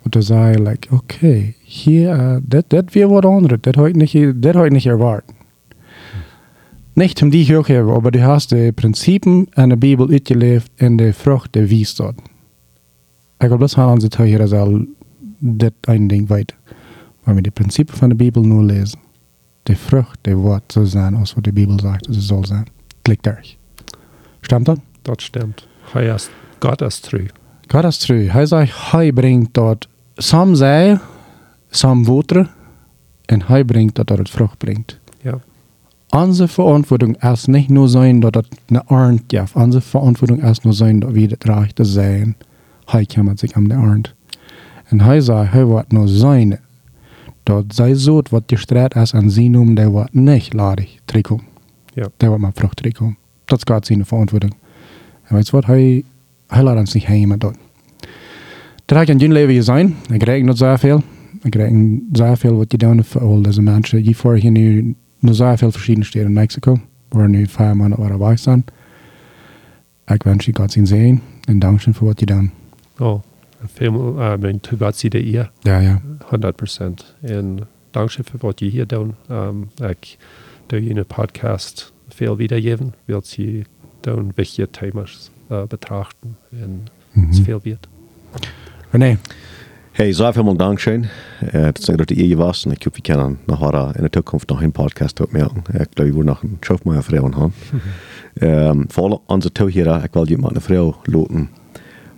Und da zei ich, like, okay, hier, uh, dat weer wat anderes. Had ik niet, dat had ik niet erwartet. Nicht um die hebben, aber du hast die Prinzipien in der Bibel de vrucht die wie staat. Ik wil best gaan aan zitten hier al dit een ding weten. Maar we de Prinzipien van de Bibel nu lezen. De vrucht, die wordt zo zijn als wat de Bibel dat het zal zijn. Klinkt erg. Stimmt dat? dat stimmt. Gott is true. Gott ist true. Hij zegt, hij brengt dat sam zij, sam water, en hij brengt dat dat het vrucht brengt. Ja, Onze verantwoording is niet nur zijn dat het een arend geeft. Onze verantwoording is nur zijn dat we het rechte zijn. Hij kümmert zich om de arend. En hij zegt, hij wordt nur zijn. Dat zij zo wat gestrekt is en zien om, der wordt niet ladig terugkomen. ja. Der wordt maar vrucht terugkomen. Dat is Gott zijn verantwoording. En weet je wat, hij, hij laat ons niet heen met dat. Dat had in je leven zijn. Ik krijg nog zoveel. Ik krijg zoveel wat je doet voor al deze mensen. Je voor hier nu nog zoveel verschillende steden in Mexico. Waar nu vijf maanden waar wij zijn. Ik wens je God zien zijn. En dank je voor wat je doet. Oh, veel, uh, mijn to Gott zie de eer. Ja, ja. 100%. En dankzij voor wat je hier doet. Um, ik doe je een podcast veel wiedergeven. Wilt je doen wichtige thema's uh, betrachten. Is Mhm. veel wert. René. Hey, så viel mal Dankeschön. Das ist ihr ihr was und ich hoffe, wir können nachher in der Zukunft noch einen Podcast mitmachen. Ich glaube, wir wollen noch einen Schauf meiner Frau haben. (laughs) ähm, vor allem unsere Zuhörer, ich will jemand eine Frau loten,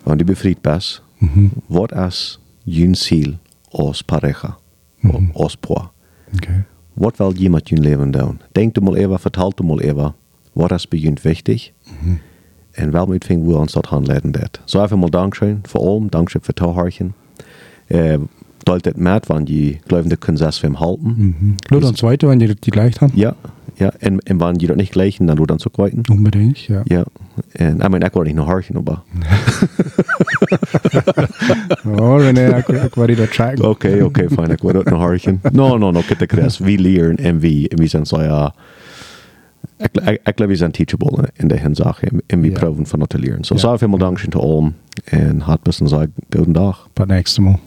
wenn du befriedigt bist, Mhm. was ist dein Ziel als Pareja, Mhm. als Paar? Okay. Was will jemand in dein Leben tun? Denk du mal even, vertel du mal was ist bei jemand wichtig? En wel moet vinden we ons dat handleiden dat. Zo even mal Dankeschön voor allem, Dankeschön für Tauharchen. Äh, Dalt het met, want die dat kunnen zes hem halten. Mhm. Nur dann zweite, wenn die die gleich haben? Ja, ja. En, en wanneer je dat niet gleichen, dan doe dan zo kwijten. Unbedingt, ja. Ja. En, (laughs) ik mijn, ik word niet nog harchen, aber. Ja, René, ik word hier tracken. Oké, oké, fijn, ik word ook nog harchen. (laughs) No, no, no, kijk, Chris. Wie leren en wie, en wie zijn zo, ja. Ik, we zijn teachable in de hinzaak en, en we Ja. proeven van dat te leren. So, Ja. mal Dankeschön te allem. En had best een goede dag. Bis nächstes Mal.